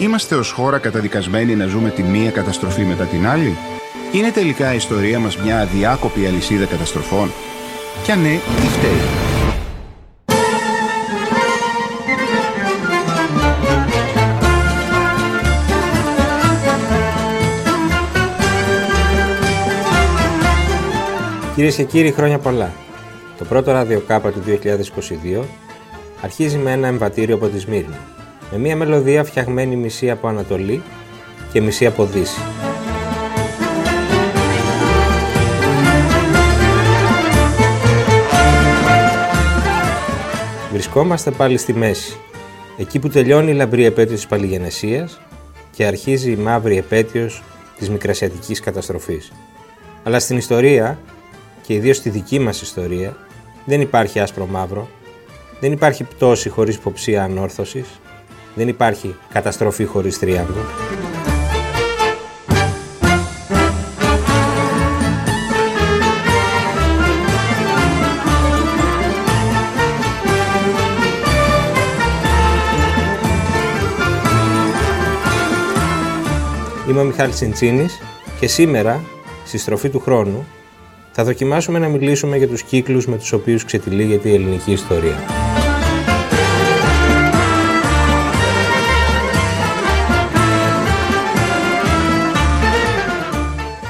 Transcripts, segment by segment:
Είμαστε ως χώρα καταδικασμένοι να ζούμε τη μία καταστροφή μετά την άλλη; Είναι τελικά η ιστορία μας μια αδιάκοπη αλυσίδα καταστροφών; Κι αν ναι, τι φταίει; Κυρίες και κύριοι, χρόνια πολλά. Το πρώτο ραδιοκάπα του 2022 αρχίζει με ένα εμβατήριο από τη Σμύρνη, με μια μελωδία φτιαγμένη μισή από Ανατολή και μισή από Δύση. Βρισκόμαστε πάλι στη μέση, εκεί που τελειώνει η λαμπρή επέτειος της Παλιγενεσίας και αρχίζει η μαύρη επέτειος της μικρασιατικής καταστροφής. Αλλά στην ιστορία, και ιδίως στη δική μας ιστορία, δεν υπάρχει άσπρο μαύρο, δεν υπάρχει πτώση χωρίς υποψία ανόρθωσης, δεν υπάρχει καταστροφή χωρίς τρίαμβο. Είμαι ο Μιχάλης Τσιντσίνης και σήμερα, στη στροφή του χρόνου, θα δοκιμάσουμε να μιλήσουμε για τους κύκλους με τους οποίους ξετυλίγεται η ελληνική ιστορία.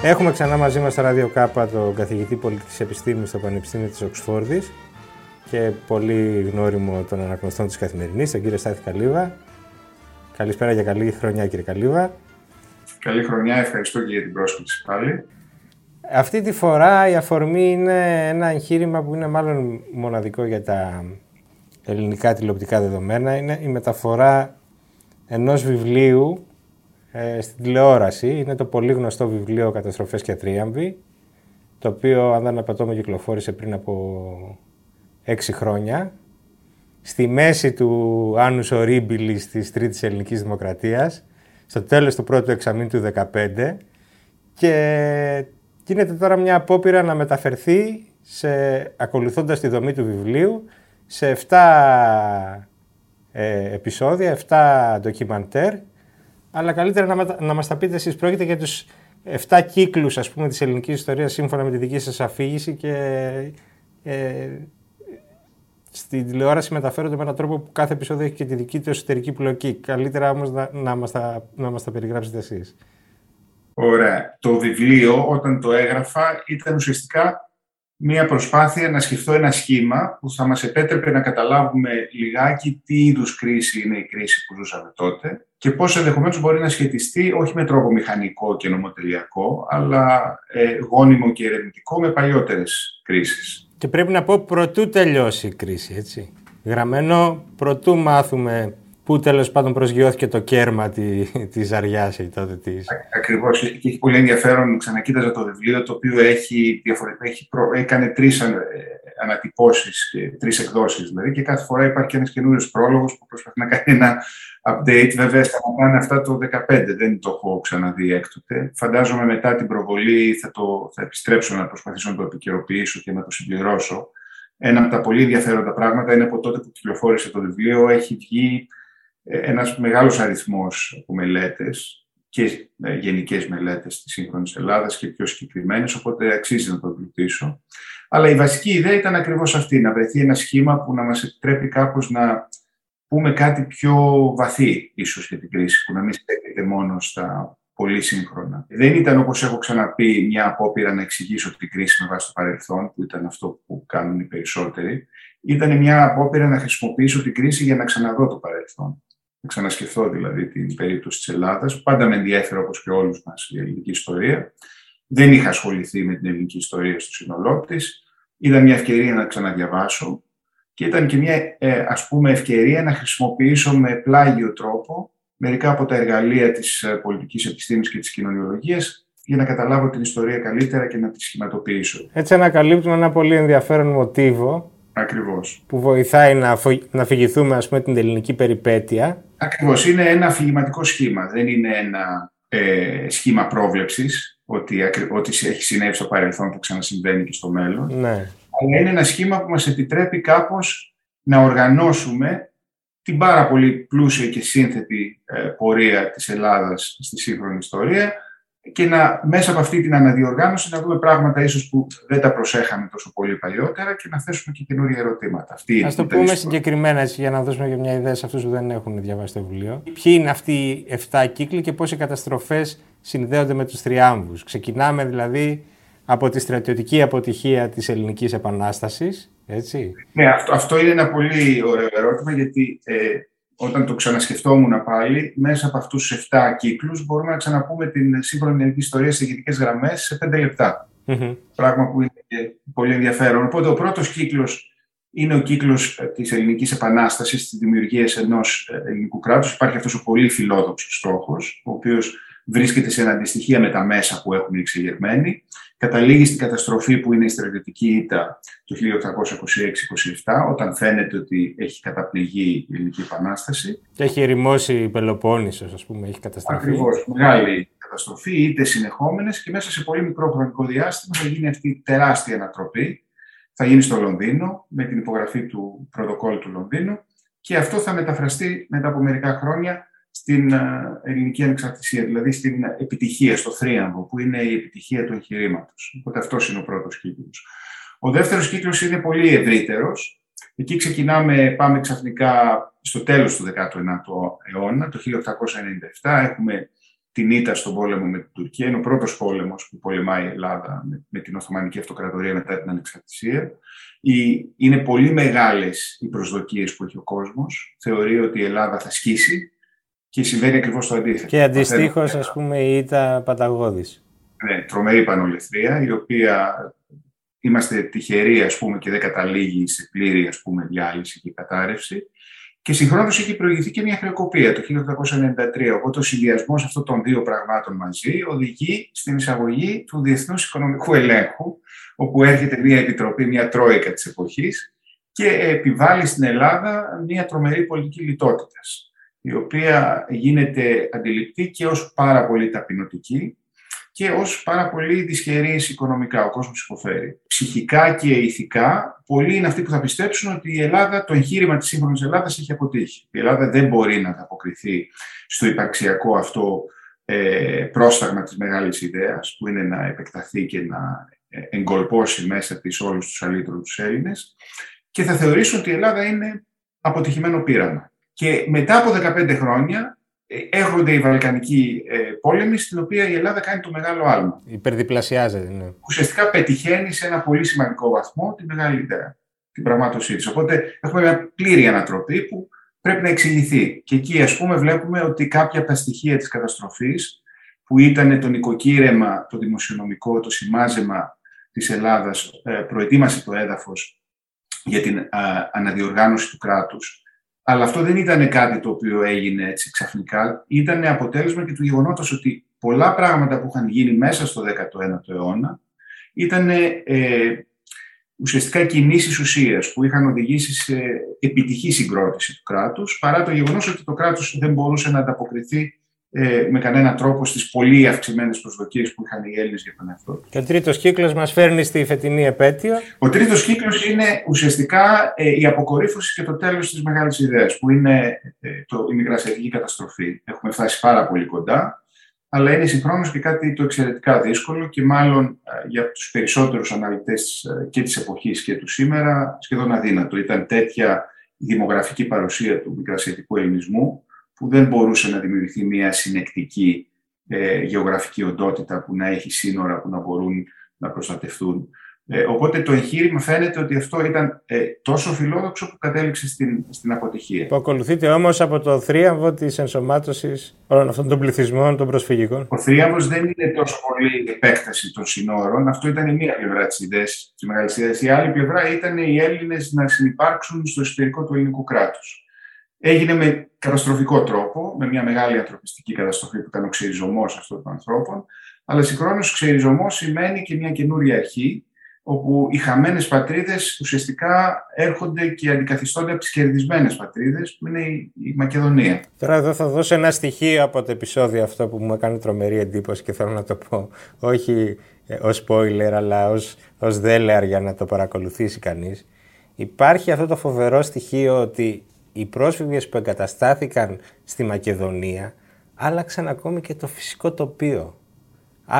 Έχουμε ξανά μαζί μας στα ραδιοκάπα τον καθηγητή πολιτικής επιστήμης στο Πανεπιστήμιο της Οξφόρδης και πολύ γνώριμο των αναγνωστών της Καθημερινής, τον κύριο Στάθη Καλύβα. Καλησπέρα και καλή χρονιά κύριε Καλύβα. Καλή χρονιά, ευχαριστώ και για την πρόσκληση πάλι. Αυτή τη φορά η αφορμή είναι ένα εγχείρημα που είναι μάλλον μοναδικό για τα ελληνικά τηλεοπτικά δεδομένα. Είναι η μεταφορά ενός βιβλίου ε, στην τηλεόραση. Είναι το πολύ γνωστό βιβλίο «Καταστροφές και Τρίαμβοι», το οποίο, αν δεν απατώμε, κυκλοφόρησε πριν από έξι χρόνια. Στη μέση του Άνους Ορίμπιλης της Τρίτης Ελληνικής Δημοκρατίας, στο τέλος του πρώτου εξαμήνου του 2015 και γίνεται τώρα μια απόπειρα να μεταφερθεί σε, ακολουθώντας τη δομή του βιβλίου σε 7 ε, επεισόδια, 7 ντοκιμαντέρ αλλά καλύτερα να, μετα... να μας τα πείτε εσείς πρόκειται για τους 7 κύκλους ας πούμε της ελληνικής ιστορίας σύμφωνα με τη δική σας αφήγηση και ε, στην τηλεόραση μεταφέρονται με έναν τρόπο που κάθε επεισόδιο έχει και τη δική του εσωτερική πλοκή. Καλύτερα όμως να, να, μας, τα, να μας τα περιγράψετε εσείς. Ωραία. Το βιβλίο όταν το έγραφα ήταν ουσιαστικά μία προσπάθεια να σκεφτώ ένα σχήμα που θα μας επέτρεπε να καταλάβουμε λιγάκι τι είδους κρίση είναι η κρίση που ζούσαμε τότε και πώς ενδεχομένως μπορεί να σχετιστεί όχι με τρόπο μηχανικό και νομοτελειακό, αλλά ε, γόνιμο και ερευνητικό με παλιότερες κρίσεις. Και πρέπει να πω πρωτού τελειώσει η κρίση, έτσι. Γραμμένο πρωτού μάθουμε Πού τέλος πάντων προσγειώθηκε το κέρμα τη της ζαριά τότε της. Ακριβώς. Και έχει πολύ ενδιαφέρον. Ξανακοίταζα το βιβλίο, το οποίο έχει, έχει προ... έκανε τρεις ανατυπώσεις, τρεις εκδόσεις δηλαδή, και κάθε φορά υπάρχει ένας καινούριος πρόλογος που προσπαθεί να κάνει ένα update. Βέβαια, σταματάνε αυτά το 2015, δεν το έχω ξαναδεί έκτοτε. Φαντάζομαι μετά την προβολή θα, το, θα επιστρέψω να προσπαθήσω να το επικαιροποιήσω και να το συμπληρώσω. Ένα από τα πολύ ενδιαφέροντα πράγματα είναι από τότε που κυκλοφόρησε το βιβλίο έχει βγει ένας μεγάλος αριθμός από μελέτες και ε, γενικές μελέτες της σύγχρονης Ελλάδας και πιο συγκεκριμένες, οπότε αξίζει να το εμπλουτίσω. Αλλά η βασική ιδέα ήταν ακριβώς αυτή, να βρεθεί ένα σχήμα που να μας επιτρέπει κάπως να πούμε κάτι πιο βαθύ ίσως για την κρίση, που να μην στέκεται μόνο στα πολύ σύγχρονα. Δεν ήταν, όπως έχω ξαναπεί, μια απόπειρα να εξηγήσω την κρίση με βάση το παρελθόν, που ήταν αυτό που κάνουν οι περισσότεροι. Ήταν μια απόπειρα να χρησιμοποιήσω την κρίση για να ξαναδώ το παρελθόν να ξανασκεφτώ δηλαδή την περίπτωση της Ελλάδας. Πάντα με ενδιέφερε όπως και όλους μας η ελληνική ιστορία. Δεν είχα ασχοληθεί με την ελληνική ιστορία στο σύνολό της. Ήταν μια ευκαιρία να ξαναδιαβάσω και ήταν και μια ε, ας πούμε ευκαιρία να χρησιμοποιήσω με πλάγιο τρόπο μερικά από τα εργαλεία της ε, πολιτικής επιστήμης και της κοινωνιολογίας για να καταλάβω την ιστορία καλύτερα και να τη σχηματοποιήσω. Έτσι ανακαλύπτουμε ένα πολύ ενδιαφέρον μοτίβο Ακριβώς. Που βοηθάει να, να αφηγηθούμε ας πούμε, την ελληνική περιπέτεια. Ακριβώς. Είναι ένα αφηγηματικό σχήμα. Δεν είναι ένα ε, σχήμα πρόβλεψης ότι, ότι έχει συνέβη στο παρελθόν θα ξανασυμβαίνει και στο μέλλον. Ναι. Αλλά είναι ένα σχήμα που μας επιτρέπει κάπως να οργανώσουμε την πάρα πολύ πλούσια και σύνθετη ε, πορεία της Ελλάδας στη σύγχρονη ιστορία και να, μέσα από αυτή την αναδιοργάνωση να δούμε πράγματα ίσως που δεν τα προσέχαμε τόσο πολύ παλιότερα και να θέσουμε και καινούργια ερωτήματα. Αυτή Ας το πούμε συγκεκριμένα για να δώσουμε και μια ιδέα σε αυτούς που δεν έχουν διαβάσει το βιβλίο. Ποιοι είναι αυτοί οι 7 κύκλοι και πώς οι καταστροφές συνδέονται με τους θριάμβους; Ξεκινάμε δηλαδή από τη στρατιωτική αποτυχία της ελληνικής επανάστασης, έτσι; Ναι, αυτό, αυτό είναι ένα πολύ ωραίο ερώτημα, γιατί ε, όταν το ξανασκεφτόμουν πάλι, μέσα από αυτούς τους 7 κύκλους μπορούμε να ξαναπούμε την σύγχρονη ελληνική ιστορία σε ηγετικές γραμμές σε 5 λεπτα Πράγμα που είναι πολύ ενδιαφέρον. Οπότε ο πρώτος κύκλος είναι ο κύκλος ε, της ελληνικής επανάστασης, της δημιουργίας ενός ε, ελληνικού κράτους. Υπάρχει αυτός ο πολύ φιλόδοξος στόχος, ο οποίος βρίσκεται σε αντιστοιχεία με τα μέσα που έχουν εξεγερμένοι. Καταλήγει στην καταστροφή που είναι η στρατιωτική ήττα το 1826-27, όταν φαίνεται ότι έχει καταπληγεί η Ελληνική Επανάσταση. Και έχει ερημώσει η Πελοπόννησος, ας πούμε, έχει καταστροφεί. Ακριβώς, μεγάλη καταστροφή, είτε συνεχόμενες και μέσα σε πολύ μικρό χρονικό διάστημα θα γίνει αυτή η τεράστια ανατροπή. Θα γίνει στο Λονδίνο, με την υπογραφή του πρωτοκόλλου του Λονδίνου και αυτό θα μεταφραστεί μετά από μερικά χρόνια στην ε, ελληνική ανεξαρτησία, δηλαδή στην επιτυχία, στο θρίαμβο, που είναι η επιτυχία του εγχειρήματος. Οπότε αυτός είναι ο πρώτος κύκλος. Ο δεύτερος κύκλος είναι πολύ ευρύτερος. Εκεί ξεκινάμε, πάμε ξαφνικά στο τέλος του 19ου αιώνα, το 1897, έχουμε την ήττα στον πόλεμο με την Τουρκία. Είναι ο πρώτος πόλεμος που πολεμάει η Ελλάδα με, την Οθωμανική Αυτοκρατορία μετά την Ανεξαρτησία. είναι πολύ μεγάλες οι προσδοκίες που έχει ο κόσμος. Θεωρεί ότι η Ελλάδα θα σκίσει, και συμβαίνει ακριβώς το αντίθετο. Και αντιστοίχως, ας πούμε, η ήττα παταγώδης. Ναι, τρομερή πανολεθρία, η οποία είμαστε τυχεροί, ας πούμε, και δεν καταλήγει σε πλήρη, ας πούμε, διάλυση και κατάρρευση. Και συγχρόνως έχει προηγηθεί και μια χρεοκοπία το 1893. Οπότε ο συνδυασμός αυτών των δύο πραγμάτων μαζί οδηγεί στην εισαγωγή του Διεθνούς Οικονομικού Ελέγχου, όπου έρχεται μια επιτροπή, μια τρόικα της εποχής και επιβάλλει στην Ελλάδα μια τρομερή πολιτική λιτότητας η οποία γίνεται αντιληπτή και ως πάρα πολύ ταπεινωτική και ως πάρα πολύ δυσχερής οικονομικά. Ο κόσμος υποφέρει. Ψυχικά και ηθικά, πολλοί είναι αυτοί που θα πιστέψουν ότι η Ελλάδα, το εγχείρημα της σύγχρονης Ελλάδας έχει αποτύχει. Η Ελλάδα δεν μπορεί να ανταποκριθεί στο υπαρξιακό αυτό ε, πρόσταγμα της μεγάλης ιδέας, που είναι να επεκταθεί και να ε, εγκολπώσει μέσα της όλους τους αλήτρους Έλληνες και θα θεωρήσουν ότι η Ελλάδα είναι αποτυχημένο πείραμα. Και μετά από 15 χρόνια ε, έρχονται οι Βαλκανικοί ε, πόλεμοι, στην οποία η Ελλάδα κάνει το μεγάλο άλμα. Υπερδιπλασιάζεται, ναι. Ουσιαστικά πετυχαίνει σε ένα πολύ σημαντικό βαθμό τη μεγάλη ιδέα, την πραγμάτωσή της. Οπότε έχουμε μια πλήρη ανατροπή που πρέπει να εξηγηθεί. Και εκεί, ας πούμε, βλέπουμε ότι κάποια από τα στοιχεία της καταστροφής, που ήταν το νοικοκύρεμα, το δημοσιονομικό, το σημάζεμα της Ελλάδας, ε, προετοίμασε το έδαφος για την αναδιοργάνωση του κράτους αλλά αυτό δεν ήταν κάτι το οποίο έγινε έτσι ξαφνικά. Ήταν αποτέλεσμα και του γεγονότος ότι πολλά πράγματα που είχαν γίνει μέσα στο 19ο αιώνα ήταν ε, ουσιαστικά κινήσεις ουσίας που είχαν οδηγήσει σε επιτυχή συγκρότηση του κράτους, παρά το γεγονός ότι το κράτος δεν μπορούσε να ανταποκριθεί ε, με κανέναν τρόπο στις πολύ αυξημένες προσδοκίες που είχαν οι Έλληνες για τον εαυτό τους. Και ο τρίτος κύκλος μας φέρνει στη φετινή επέτειο. Ο τρίτος κύκλος είναι ουσιαστικά ε, η αποκορύφωση και το τέλος της μεγάλης ιδέας, που είναι ε, το, η μικρασιατική καταστροφή. Έχουμε φτάσει πάρα πολύ κοντά, αλλά είναι συγχρόνως και κάτι το εξαιρετικά δύσκολο και μάλλον ε, για τους περισσότερους αναλυτές ε, και της εποχής και του σήμερα σχεδόν αδύνατο. Ήταν τέτοια η δημογραφική παρουσία του μικρασιατικού ελληνισμού που δεν μπορούσε να δημιουργηθεί μια συνεκτική ε, γεωγραφική οντότητα που να έχει σύνορα που να μπορούν να προστατευτούν. Ε, οπότε το εγχείρημα φαίνεται ότι αυτό ήταν ε, τόσο φιλόδοξο που κατέληξε στην, στην αποτυχία. Που ακολουθείται όμως από το θρίαμβο της ενσωμάτωσης όλων αυτών των πληθυσμών των προσφυγικών. Ο θρίαμβος δεν είναι τόσο πολύ επέκταση των συνόρων. Αυτό ήταν η μία πλευρά της ιδέας, της μεγάλης ιδέας. Η άλλη πλευρά ήταν οι Έλληνες να συνεπάρξουν στο εσωτερικό του ελληνικού κράτους έγινε με καταστροφικό τρόπο, με μια μεγάλη ανθρωπιστική καταστροφή που ήταν ο ξεριζωμός αυτών των ανθρώπων. Αλλά συγχρόνως ξεριζωμός σημαίνει και μια καινούρια αρχή, όπου οι χαμένες πατρίδες ουσιαστικά έρχονται και αντικαθιστώνται από τις κερδισμένες πατρίδες, που είναι η Μακεδονία. Τώρα εδώ θα δώσω ένα στοιχείο από το επεισόδιο αυτό που μου έκανε τρομερή εντύπωση και θέλω να το πω. Όχι ε, ως spoiler, αλλά ως δέλεαρ για να το παρακολουθήσει κανείς. Υπάρχει αυτό το φοβερό στοιχείο ότι οι πρόσφυγες που εγκαταστάθηκαν στη Μακεδονία άλλαξαν ακόμη και το φυσικό τοπίο.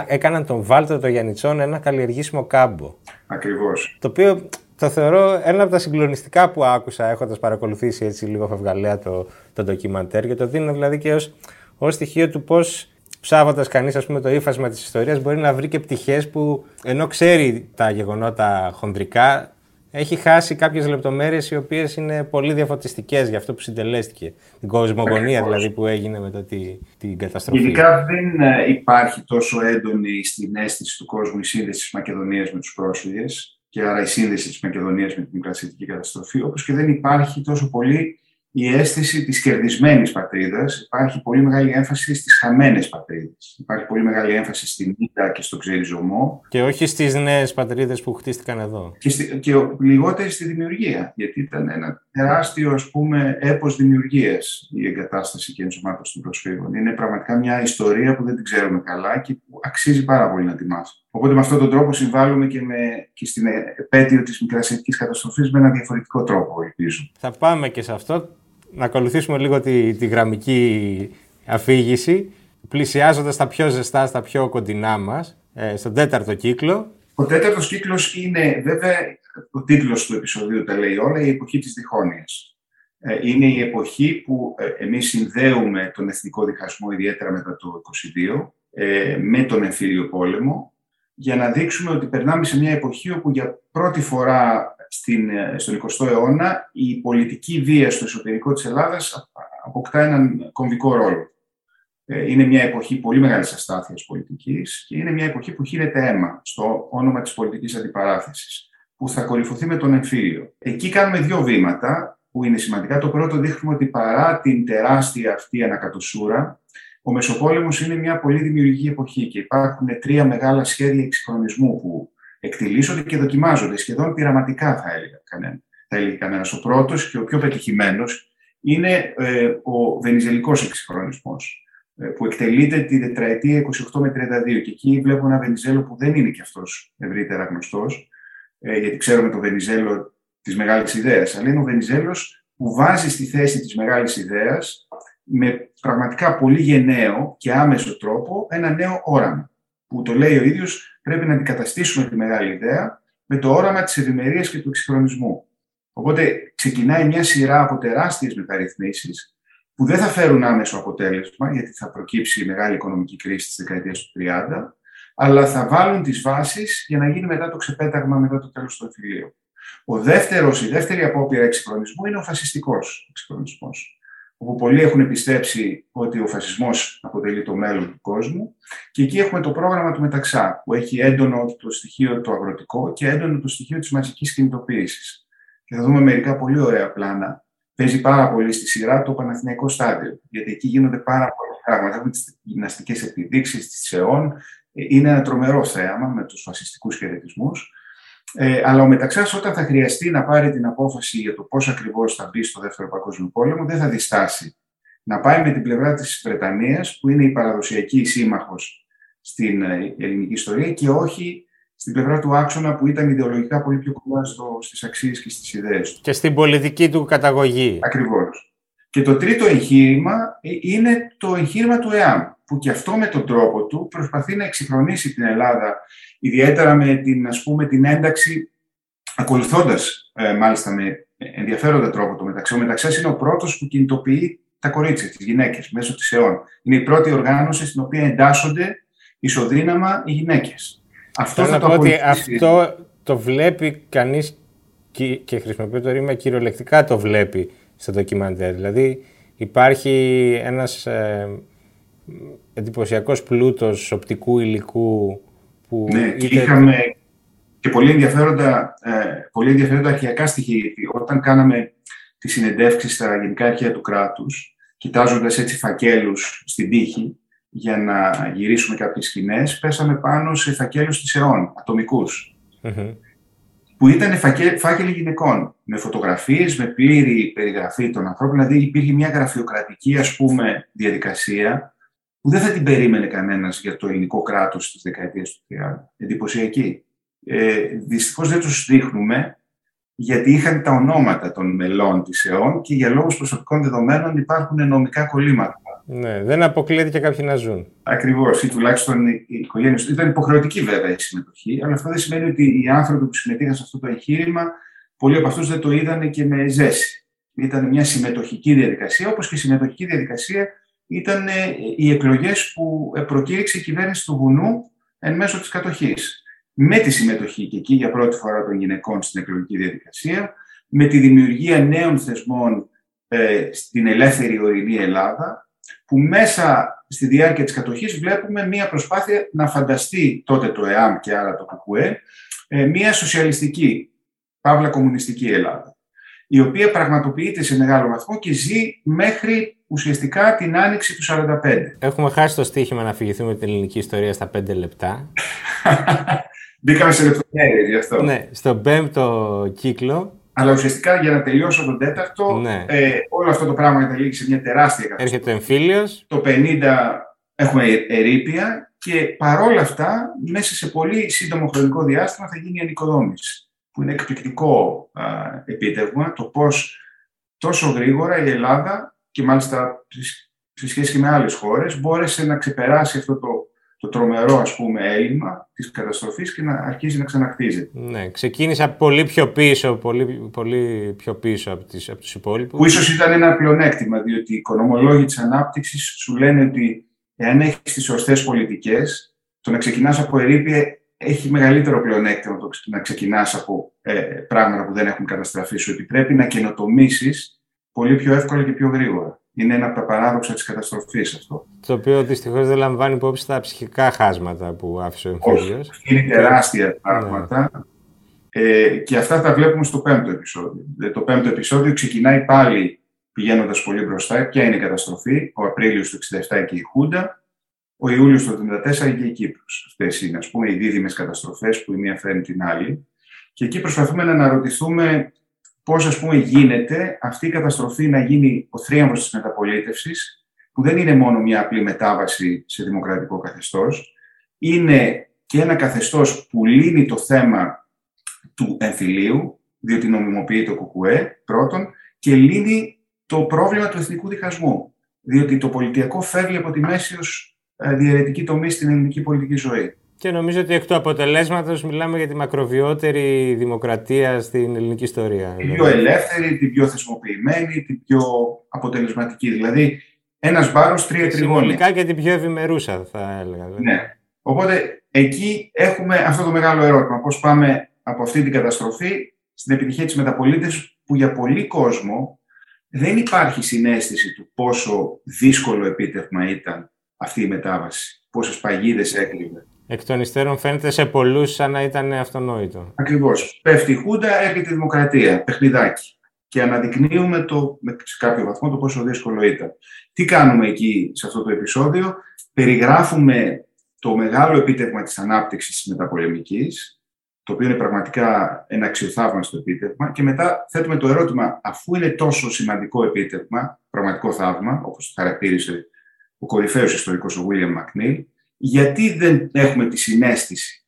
Έκαναν τον Βάλτο το Γιαννιτσόν ένα καλλιεργήσιμο κάμπο. Ακριβώς. Το οποίο το θεωρώ ένα από τα συγκλονιστικά που άκουσα έχοντας παρακολουθήσει έτσι λίγο φευγαλέα το, το ντοκιμαντέρ και το δίνω δηλαδή και ως, ως στοιχείο του πώς ψάβοντα κανείς το ύφασμα της ιστορίας, μπορεί να βρει και πτυχές που ενώ ξέρει τα γεγονότα χονδρικά, έχει χάσει κάποιες λεπτομέρειες οι οποίες είναι πολύ διαφωτιστικές για αυτό που συντελέστηκε. Την κοσμογονία δηλαδή που έγινε μετά τη, την καταστροφή. Γενικά δεν ε, υπάρχει τόσο έντονη στην αίσθηση του κόσμου η σύνδεση της Μακεδονίας με τους πρόσφυγες και άρα η σύνδεση της Μακεδονίας με την δημοκρατική καταστροφή, όπως και δεν υπάρχει τόσο πολύ η αίσθηση της κερδισμένης πατρίδας. Υπάρχει πολύ μεγάλη έμφαση στις χαμένες πατρίδες. Υπάρχει πολύ μεγάλη έμφαση στην ήττα και στο ξεριζωμό. Και όχι στις νέες πατρίδες που χτίστηκαν εδώ. Και, στη, και λιγότερο στη δημιουργία, γιατί ήταν ένα τεράστιο ας πούμε, έπος δημιουργίας η εγκατάσταση και ενσωμάτωση των προσφύγων. Είναι πραγματικά μια ιστορία που δεν την ξέρουμε καλά και που αξίζει πάρα πολύ να τη μάθουμε. Οπότε με αυτόν τον τρόπο συμβάλλουμε και, με, και στην επέτειο της μικρασιατικής καταστροφής με ένα διαφορετικό τρόπο, ελπίζω. Θα πάμε και σε αυτό να ακολουθήσουμε λίγο τη, τη γραμμική αφήγηση, πλησιάζοντας τα πιο ζεστά, στα πιο κοντινά μας, ε, στον τέταρτο κύκλο. Ο τέταρτος κύκλος είναι, βέβαια, ο τίτλος του επεισοδίου τα λέει όλα, η εποχή της διχόνοιας. Ε, είναι η εποχή που ε, εμείς συνδέουμε τον εθνικό διχασμό, ιδιαίτερα μετά το 1922, ε, με τον εμφύλιο πόλεμο, για να δείξουμε ότι περνάμε σε μια εποχή όπου για πρώτη φορά στην, ε, στον 20ο αιώνα η πολιτική βία στο εσωτερικό της Ελλάδας αποκτά έναν κομβικό ρόλο. Ε, είναι μια εποχή πολύ μεγάλης αστάθειας πολιτικής και είναι μια εποχή που χύνεται αίμα στο όνομα της πολιτικής αντιπαράθεσης, που θα κορυφωθεί με τον εμφύλιο. Εκεί κάνουμε δύο βήματα που είναι σημαντικά. Το πρώτο δείχνουμε ότι παρά την τεράστια αυτή ανακατοσούρα, ο Μεσοπόλεμος είναι μια πολύ δημιουργική εποχή και υπάρχουν τρία μεγάλα σχέδια εξυγχρονισμού που εκτιλήσονται και δοκιμάζονται σχεδόν πειραματικά, θα έλεγε κανένα. Θα έλεγε κανένας. Ο πρώτος και ο πιο πετυχημένος είναι ε, ο βενιζελικός εξυγχρονισμός, ε, που εκτελείται τη τετραετία 28 με 32. Και εκεί βλέπω ένα Βενιζέλο που δεν είναι και αυτός ευρύτερα γνωστός, ε, γιατί ξέρουμε το Βενιζέλο της μεγάλης ιδέας, αλλά είναι ο Βενιζέλος που βάζει στη θέση της μεγάλης ιδέας με πραγματικά πολύ γενναίο και άμεσο τρόπο ένα νέο όραμα που το λέει ο ίδιος, πρέπει να αντικαταστήσουμε τη μεγάλη ιδέα με το όραμα της ευημερίας και του εξυγχρονισμού. Οπότε ξεκινάει μια σειρά από τεράστιες μεταρρυθμίσεις που δεν θα φέρουν άμεσο αποτέλεσμα, γιατί θα προκύψει η μεγάλη οικονομική κρίση της δεκαετίας του 30, αλλά θα βάλουν τις βάσεις για να γίνει μετά το ξεπέταγμα, μετά το τέλος του εμφυλίου. Ο δεύτερος, η δεύτερη απόπειρα εξυγχρονισμού είναι ο φασιστικός εξυγχρονισμός όπου πολλοί έχουν πιστέψει ότι ο φασισμός αποτελεί το μέλλον του κόσμου και εκεί έχουμε το πρόγραμμα του Μεταξά που έχει έντονο το στοιχείο το αγροτικό και έντονο το στοιχείο της μαζικής κινητοποίησης. Και θα δούμε μερικά πολύ ωραία πλάνα. Παίζει πάρα πολύ στη σειρά το Παναθηναϊκό στάδιο, γιατί εκεί γίνονται πάρα πολλά πράγματα. Έχουμε τις γυμναστικές επιδείξεις της ΕΟΝ. Είναι ένα τρομερό θέαμα με τους φασιστικούς χαιρετισμούς. Ε, αλλά ο Μεταξάς, όταν θα χρειαστεί να πάρει την απόφαση για το πώς ακριβώς θα μπει στο Δεύτερο Παγκόσμιο Πόλεμο, δεν θα διστάσει να πάει με την πλευρά της Βρετανίας, που είναι η παραδοσιακή σύμμαχος στην ε, ελληνική ιστορία, και όχι στην πλευρά του άξονα που ήταν ιδεολογικά πολύ πιο κοντά στις αξίες και στις ιδέες του. Και στην πολιτική του καταγωγή. Ακριβώς. Και το τρίτο εγχείρημα ε, είναι το εγχείρημα του ΕΑΜ, που και αυτό με τον τρόπο του προσπαθεί να εξυγχρονίσει την Ελλάδα ιδιαίτερα με την, ας πούμε, την ένταξη, ακολουθώντας ε, μάλιστα με ενδιαφέροντα τρόπο το μεταξύ. Ο μεταξύ είναι ο πρώτος που κινητοποιεί τα κορίτσια, τις γυναίκες, μέσω της αιών. Είναι η πρώτη οργάνωση στην οποία εντάσσονται ισοδύναμα οι γυναίκες. Αυτό θα το ότι αυτό το βλέπει κανείς και χρησιμοποιεί το ρήμα κυριολεκτικά το βλέπει στο ντοκιμαντέρ. Δηλαδή υπάρχει ένας ε, εντυπωσιακός πλούτος οπτικού υλικού που ναι, και είχαμε και πολύ ενδιαφέροντα, ε, πολύ ενδιαφέροντα αρχαιακά στοιχεία. Όταν κάναμε τις συνεντεύξεις στα γενικά αρχαία του κράτους, κοιτάζοντας έτσι φακέλους στην τύχη για να γυρίσουμε κάποιες σκηνές, πέσαμε πάνω σε φακέλους της αιών, ατομικους που ήταν φάκελοι γυναικών, με φωτογραφίες, με πλήρη περιγραφή των ανθρώπων, δηλαδή υπήρχε μια γραφειοκρατική ας πούμε διαδικασία που δεν θα την περίμενε κανένας για το ελληνικό κράτος στις δεκαετίες του 30. Εντυπωσιακή. Ε, Δυστυχώς δεν τους δείχνουμε, γιατί είχαν τα ονόματα των μελών της ΕΟΝ και για λόγους προσωπικών δεδομένων υπάρχουν νομικά κολλήματα. Ναι, δεν αποκλείεται και κάποιοι να ζουν. Ακριβώς, ή τουλάχιστον η οικογένεια Ήταν υποχρεωτική βέβαια η συμμετοχή, αλλά αυτό δεν σημαίνει ότι οι άνθρωποι που συμμετείχαν σε αυτό το εγχείρημα, πολλοί από αυτούς δεν το είδαν και με ζέση. Ήταν μια συμμετοχική διαδικασία, όπως και η συμμετοχική διαδικασία ήταν ε, οι εκλογές που προκήρυξε η κυβέρνηση του Βουνού εν μέσω της κατοχής. Με τη συμμετοχή και εκεί για πρώτη φορά των γυναικών στην εκλογική διαδικασία, με τη δημιουργία νέων θεσμών ε, στην ελεύθερη ορεινή Ελλάδα, που μέσα στη διάρκεια της κατοχής βλέπουμε μία προσπάθεια να φανταστεί τότε το ΕΑΜ και άρα το ΚΚΕ μία σοσιαλιστική, παύλα κομμουνιστική Ελλάδα, η οποία πραγματοποιείται σε μεγάλο βαθμό και ζει μέχρι ουσιαστικά την άνοιξη του 1945. Έχουμε χάσει το στίχημα να αφηγηθούμε την ελληνική ιστορία στα πέντε λεπτά. Μπήκαμε σε λεπτομέρειες γι' αυτό. Ναι, στον πέμπτο κύκλο αλλά ουσιαστικά για να τελειώσω τον τέταρτο, ναι. ε, όλο αυτό το πράγμα καταλήγει σε μια τεράστια καταστροφή. Έρχεται εμφύλιος. Το 50 έχουμε ερήπια και παρόλα αυτά, μέσα σε πολύ σύντομο χρονικό διάστημα θα γίνει η ανοικοδόμηση. Που είναι εκπληκτικό α, επίτευγμα το πώς τόσο γρήγορα η Ελλάδα και μάλιστα σε σχέση και με άλλες χώρες μπόρεσε να ξεπεράσει αυτό το το τρομερό ας πούμε έλλειμμα της καταστροφής και να αρχίζει να ξανακτίζεται. Ναι, ξεκίνησα πολύ πιο πίσω, πολύ, πολύ πιο πίσω από, τις, από τους υπόλοιπους. Που ίσως ήταν ένα πλεονέκτημα, διότι οι οικονομολόγοι της ανάπτυξης σου λένε ότι εάν έχεις τις σωστές πολιτικές, το να ξεκινάς από ερήπια έχει μεγαλύτερο πλεονέκτημα το να ξεκινάς από ε, πράγματα που δεν έχουν καταστραφεί. Σου επιτρέπει να καινοτομήσεις πολύ πιο εύκολα και πιο γρήγορα είναι ένα από τα παράδοξα της καταστροφής αυτό. Το οποίο δυστυχώς δεν λαμβάνει υπόψη τα ψυχικά χάσματα που άφησε ο εμφύλιος. Είναι τεράστια ναι. πράγματα. Ε, και αυτά τα βλέπουμε στο πέμπτο επεισόδιο. Ε, το πέμπτο επεισόδιο ξεκινάει πάλι πηγαίνοντας πολύ μπροστά. Ποια είναι η καταστροφή, ο Απρίλιος του 67 και η Χούντα, ο Ιούλιος του 1974 και η Κύπρος. Αυτές είναι, ας πούμε, οι δίδυμες καταστροφές που η μία φέρνει την άλλη. Και εκεί προσπαθούμε να αναρωτηθούμε πώς ας πούμε γίνεται αυτή η καταστροφή να γίνει ο θρίαμβος της μεταπολίτευσης, που δεν είναι μόνο μια απλή μετάβαση σε δημοκρατικό καθεστώς, είναι και ένα καθεστώς που λύνει το θέμα του εμφυλίου, διότι νομιμοποιεί το ΚΚΕ, πρώτον, και λύνει το πρόβλημα του εθνικού διχασμού, διότι το πολιτιακό φεύγει από τη μέση ως ε, διαιρετική τομή στην ελληνική πολιτική ζωή. Και νομίζω ότι εκ του αποτελέσματος μιλάμε για τη μακροβιότερη δημοκρατία στην ελληνική ιστορία. Την πιο ελεύθερη, την πιο θεσμοποιημένη, την πιο αποτελεσματική. Δηλαδή, ένας μπάρο, τρία τριγώνια. Συνολικά και την πιο ευημερούσα, θα έλεγα. Ναι. Οπότε εκεί έχουμε αυτό το μεγάλο ερώτημα. Πώς πάμε από αυτή την καταστροφή στην επιτυχία της μεταπολίτευσης, που για πολύ κόσμο δεν υπάρχει συνέστηση του πόσο δύσκολο επίτευγμα ήταν αυτή η μετάβαση. Πόσες παγίδες έκλειβε. Εκ των υστέρων φαίνεται σε πολλούς σαν να ήταν αυτονόητο. Ακριβώς. Πέφτει η Χούντα, έρχεται η Δημοκρατία. Παιχνιδάκι. Και αναδεικνύουμε το, σε κάποιο βαθμό το πόσο δύσκολο ήταν. Τι κάνουμε εκεί σε αυτό το επεισόδιο; Περιγράφουμε το μεγάλο επίτευγμα της ανάπτυξης της μεταπολεμικής, το οποίο είναι πραγματικά ένα αξιοθαύμαστο επίτευγμα και μετά θέτουμε το ερώτημα, αφού είναι τόσο σημαντικό επίτευγμα, πραγματικό θαύμα, όπως το χαρακτήρισε ο κορυφαίος ιστορικός ο William McNeil, γιατί δεν έχουμε τη συνέστηση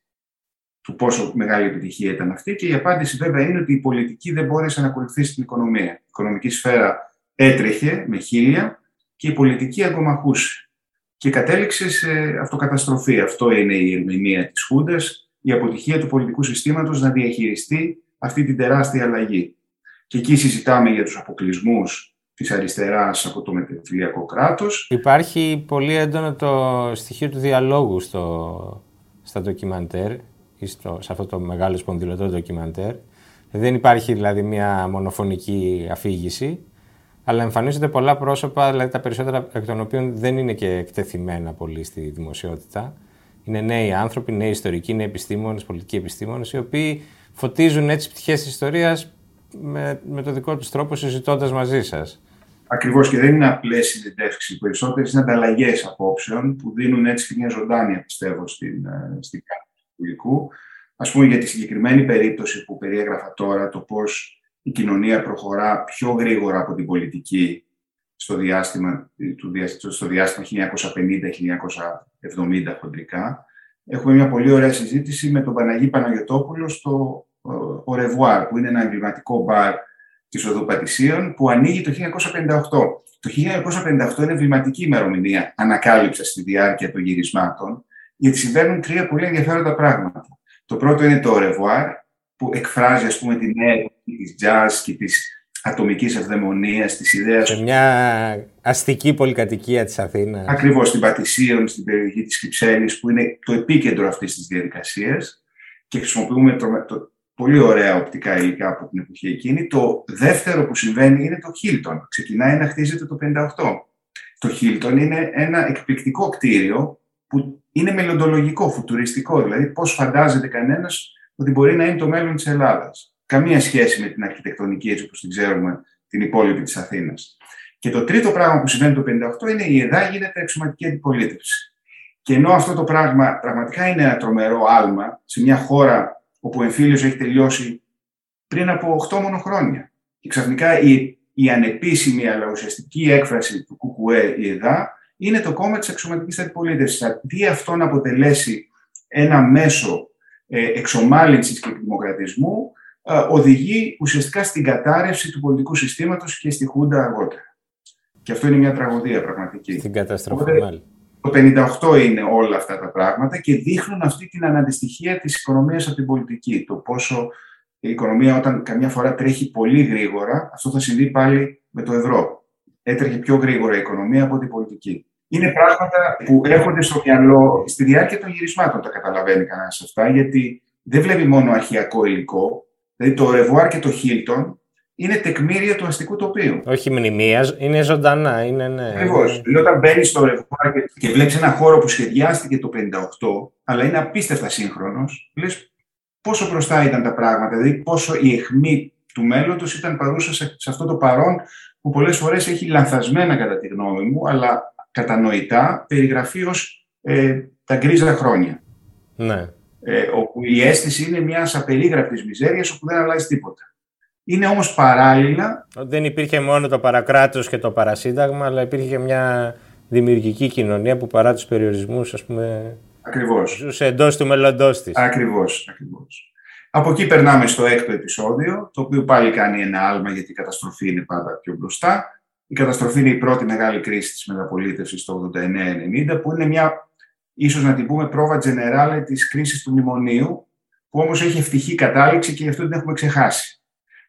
του πόσο μεγάλη επιτυχία ήταν αυτή και η απάντηση βέβαια είναι ότι η πολιτική δεν μπόρεσε να ακολουθήσει την οικονομία. Η οικονομική σφαίρα έτρεχε με χίλια και η πολιτική αγκομαχούσε και κατέληξε σε αυτοκαταστροφή. Αυτό είναι η ερμηνεία της Χούντας, η αποτυχία του πολιτικού συστήματος να διαχειριστεί αυτή την τεράστια αλλαγή. Και εκεί συζητάμε για τους αποκλεισμούς της αριστεράς από το μετεφυλιακό κράτος. Υπάρχει πολύ έντονο το στοιχείο του διαλόγου στο, στα ντοκιμαντέρ ή στο, σε αυτό το μεγάλο σπονδυλωτό ντοκιμαντέρ. Δεν υπάρχει δηλαδή μια μονοφωνική αφήγηση, αλλά εμφανίζονται πολλά πρόσωπα, δηλαδή τα περισσότερα εκ των οποίων δεν είναι και εκτεθειμένα πολύ στη δημοσιότητα. Είναι νέοι άνθρωποι, νέοι ιστορικοί, νέοι επιστήμονες, πολιτικοί επιστήμονες, οι οποίοι φωτίζουν έτσι πτυχές της ιστορίας με, με το δικό τους τρόπο συζητώντας μαζί σας. Ακριβώς και δεν είναι απλές συνεντεύξει. Περισσότερες είναι ανταλλαγές απόψεων που δίνουν έτσι και μια ζωντάνια, πιστεύω, στην, ε, στην κάρτα του υλικού. Α πούμε, για τη συγκεκριμένη περίπτωση που περιέγραφα τώρα, το πώς η κοινωνία προχωρά πιο γρήγορα από την πολιτική στο διάστημα, στο διάστημα 1950-1970 χοντρικά. Έχουμε μια πολύ ωραία συζήτηση με τον Παναγί Παναγιωτόπουλο στο Au Revoir, που είναι ένα εμβληματικό μπαρ της Οδού Πατησίων, που ανοίγει το 1958. Το 1958 είναι εμβληματική ημερομηνία, ανακάλυψα στη διάρκεια των γυρισμάτων, γιατί συμβαίνουν τρία πολύ ενδιαφέροντα πράγματα. Το πρώτο είναι το Revoir, που εκφράζει ας πούμε την έννοια της τζαζ και της ατομικής ευδαιμονίας, της ιδέας... Σε μια αστική πολυκατοικία της Αθήνας. Ακριβώς, στην Πατησίων, στην περιοχή της Κυψέλης, που είναι το επίκεντρο αυτής της διαδικασίας και χρησιμοποιούμε το, το, πολύ ωραία οπτικά υλικά από την εποχή εκείνη. Το δεύτερο που συμβαίνει είναι το Hilton. Ξεκινάει να χτίζεται το 58. Το Hilton είναι ένα εκπληκτικό κτίριο που είναι μελλοντολογικό, φουτουριστικό. Δηλαδή, πώς φαντάζεται κανένας ότι μπορεί να είναι το μέλλον της Ελλάδας. Καμία σχέση με την αρχιτεκτονική έτσι όπως την ξέρουμε την υπόλοιπη της Αθήνας. Και το τρίτο πράγμα που συμβαίνει το 1958 είναι η ΕΔΑ γίνεται εξωματική αντιπολίτευση. Και ενώ αυτό το πράγμα πραγματικά είναι ένα τρομερό άλμα σε μια χώρα όπου ο εμφύλιος έχει τελειώσει πριν από 8 μόνο χρόνια. Και ξαφνικά η, η ανεπίσημη αλλά ουσιαστική έκφραση του ΚΚΕ, η ΕΔΑ, είναι το κόμμα της αξιωματικής αντιπολίτευσης. Αντί αυτό να αποτελέσει ένα μέσο ε, εξομάλυνσης και δημοκρατισμού, ε, οδηγεί ουσιαστικά στην κατάρρευση του πολιτικού συστήματος και στη Χούντα αργότερα. Και αυτό είναι μια τραγωδία πραγματική. Στην καταστροφή, μάλλον. Το 58 είναι όλα αυτά τα πράγματα και δείχνουν αυτή την αναντιστοιχία της οικονομίας από την πολιτική. Το πόσο η οικονομία όταν καμιά φορά τρέχει πολύ γρήγορα, αυτό θα συμβεί πάλι με το ευρώ. Έτρεχε πιο γρήγορα η οικονομία από την πολιτική. Είναι πράγματα που έρχονται στο μυαλό στη διάρκεια των γυρισμάτων, τα καταλαβαίνει κανένας αυτά, γιατί δεν βλέπει μόνο αρχειακό υλικό. Δηλαδή το Revoir και το Χίλτον είναι τεκμήρια του αστικού τοπίου. Όχι μνημεία, είναι ζωντανά. Είναι, ναι. Ακριβώς. Δηλαδή, όταν μπαίνεις στο Revoir και, και βλέπεις ένα χώρο που σχεδιάστηκε το 58, αλλά είναι απίστευτα σύγχρονος, λες πόσο μπροστά ήταν τα πράγματα, δηλαδή πόσο η αιχμή του μέλλοντος ήταν παρούσα σε, σε αυτό το παρόν που πολλές φορές έχει λανθασμένα κατά τη γνώμη μου, αλλά κατανοητά περιγραφεί ως ε, τα γκρίζα χρόνια. Ναι. Ε, όπου η αίσθηση είναι μιας απερίγραπτης μιζέριας όπου δεν αλλάζει τίποτα. Είναι όμως παράλληλα... Δεν υπήρχε μόνο το παρακράτος και το παρασύνταγμα, αλλά υπήρχε μια δημιουργική κοινωνία που παρά τους περιορισμούς, ας πούμε, Ακριβώς. ζούσε εντός του μέλλοντός της. Ακριβώς, ακριβώς. Από εκεί περνάμε στο έκτο επεισόδιο, το οποίο πάλι κάνει ένα άλμα γιατί η καταστροφή είναι πάντα πιο μπροστά. Η καταστροφή είναι η πρώτη μεγάλη κρίση της μεταπολίτευσης το 89-90, που είναι μια, ίσως να την πούμε, πρόβα τζενεράλε της κρίσης του μνημονίου, που όμως έχει ευτυχή κατάληξη και γι' αυτό την έχουμε ξεχάσει.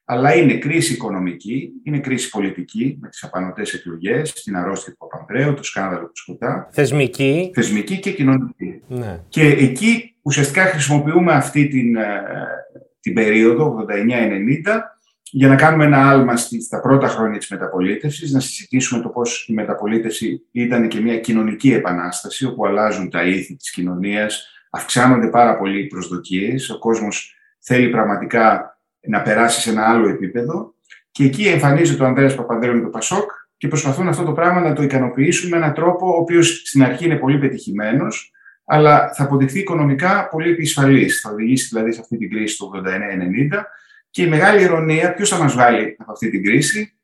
Αλλά είναι κρίση οικονομική, είναι κρίση πολιτική, με τις απανοτές εκλογές, την αρρώστια του Παπανδρέου, το σκάνδαλο του Σκοτά. Θεσμική. Θεσμική και κοινωνική. Ναι. Και εκεί ουσιαστικά χρησιμοποιούμε αυτή την, ε, την περίοδο, 89-90, για να κάνουμε ένα άλμα στα πρώτα χρόνια της μεταπολίτευσης, να συζητήσουμε το πώς η μεταπολίτευση ήταν και μια κοινωνική επανάσταση, όπου αλλάζουν τα ήθη της κοινωνίας, αυξάνονται πάρα πολύ οι προσδοκίες, ο κόσμος θέλει πραγματικά να περάσει σε ένα άλλο επίπεδο και εκεί εμφανίζεται ο Ανδρέας Παπανδρέου με το Πασόκ και προσπαθούν αυτό το πράγμα να το ικανοποιήσουν με έναν τρόπο ο οποίος στην αρχή είναι πολύ πετυχημένος, αλλά θα αποδειχθεί οικονομικά πολύ επισφαλής. Θα οδηγήσει δηλαδή σε αυτή την κρίση του 89-90 και η μεγάλη ηρωνία, ποιος θα μας βγάλει από αυτή την κρίση,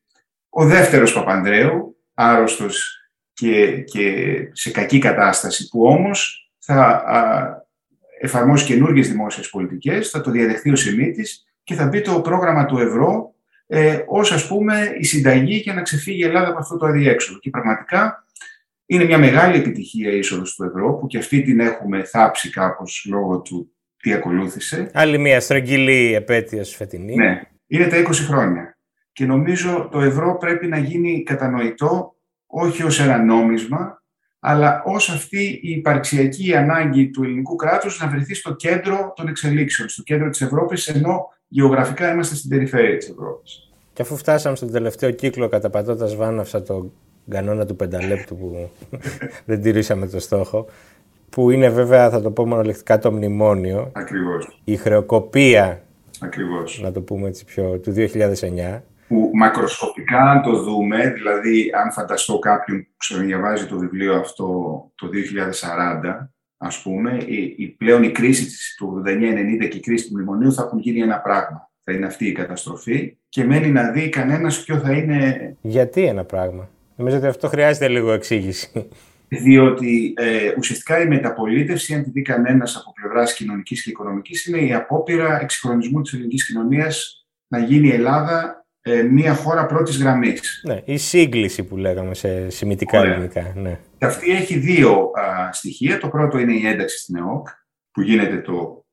ο δεύτερος Παπανδρέου, άρρωστος και, και σε κακή κατάσταση, που όμως θα α, εφαρμόσει καινούργιες δημόσιες πολιτικές, θα το διαδεχθεί ο Σιμίτη και θα μπει το πρόγραμμα του ευρώ ε, ως ας πούμε η συνταγή για να ξεφύγει η Ελλάδα από αυτό το αδιέξοδο. Και πραγματικά είναι μια μεγάλη επιτυχία η είσοδος του ευρώ, που και αυτή την έχουμε θάψει κάπως λόγω του τι ακολούθησε. Άλλη μια στρογγυλή επέτειο φετινή. Ναι, είναι τα 20 χρόνια. Και νομίζω το ευρώ πρέπει να γίνει κατανοητό όχι ως ένα νόμισμα, αλλά ως αυτή η υπαρξιακή ανάγκη του ελληνικού κράτους να βρεθεί στο κέντρο των εξελίξεων, στο κέντρο της Ευρώπης, ενώ γεωγραφικά είμαστε στην περιφέρεια της Ευρώπης. Και αφού φτάσαμε στον τελευταίο κύκλο καταπατώντας βάναυσα το κανόνα του πενταλέπτου που δεν τηρήσαμε το στόχο, που είναι βέβαια, θα το πω μονολεκτικά, το μνημόνιο. Ακριβώς. Η χρεοκοπία, Ακριβώς. να το πούμε έτσι πιο, του 2009. Που μακροσκοπικά, αν το δούμε, δηλαδή αν φανταστώ κάποιον που ξαναδιαβάζει το βιβλίο αυτό το 2040, ας πούμε, η, η πλέον η κρίση της, του 89-90 και η κρίση του μνημονίου θα έχουν γίνει ένα πράγμα. Θα είναι αυτή η καταστροφή και μένει να δει κανένας ποιο θα είναι... Γιατί ένα πράγμα; Νομίζω ότι αυτό χρειάζεται λίγο εξήγηση. Διότι ε, ουσιαστικά η μεταπολίτευση, αν τη δει κανένας από πλευράς κοινωνικής και οικονομικής, είναι η απόπειρα εξυγχρονισμού της ελληνικής κοινωνίας να γίνει η Ελλάδα ε, μια χώρα πρώτης γραμμής. Ναι, η σύγκληση που λέγαμε σε σημητικά ελληνικά. Ναι. Και αυτή έχει δύο α, στοιχεία. Το πρώτο είναι η ένταξη στην ΕΟΚ, που γίνεται το,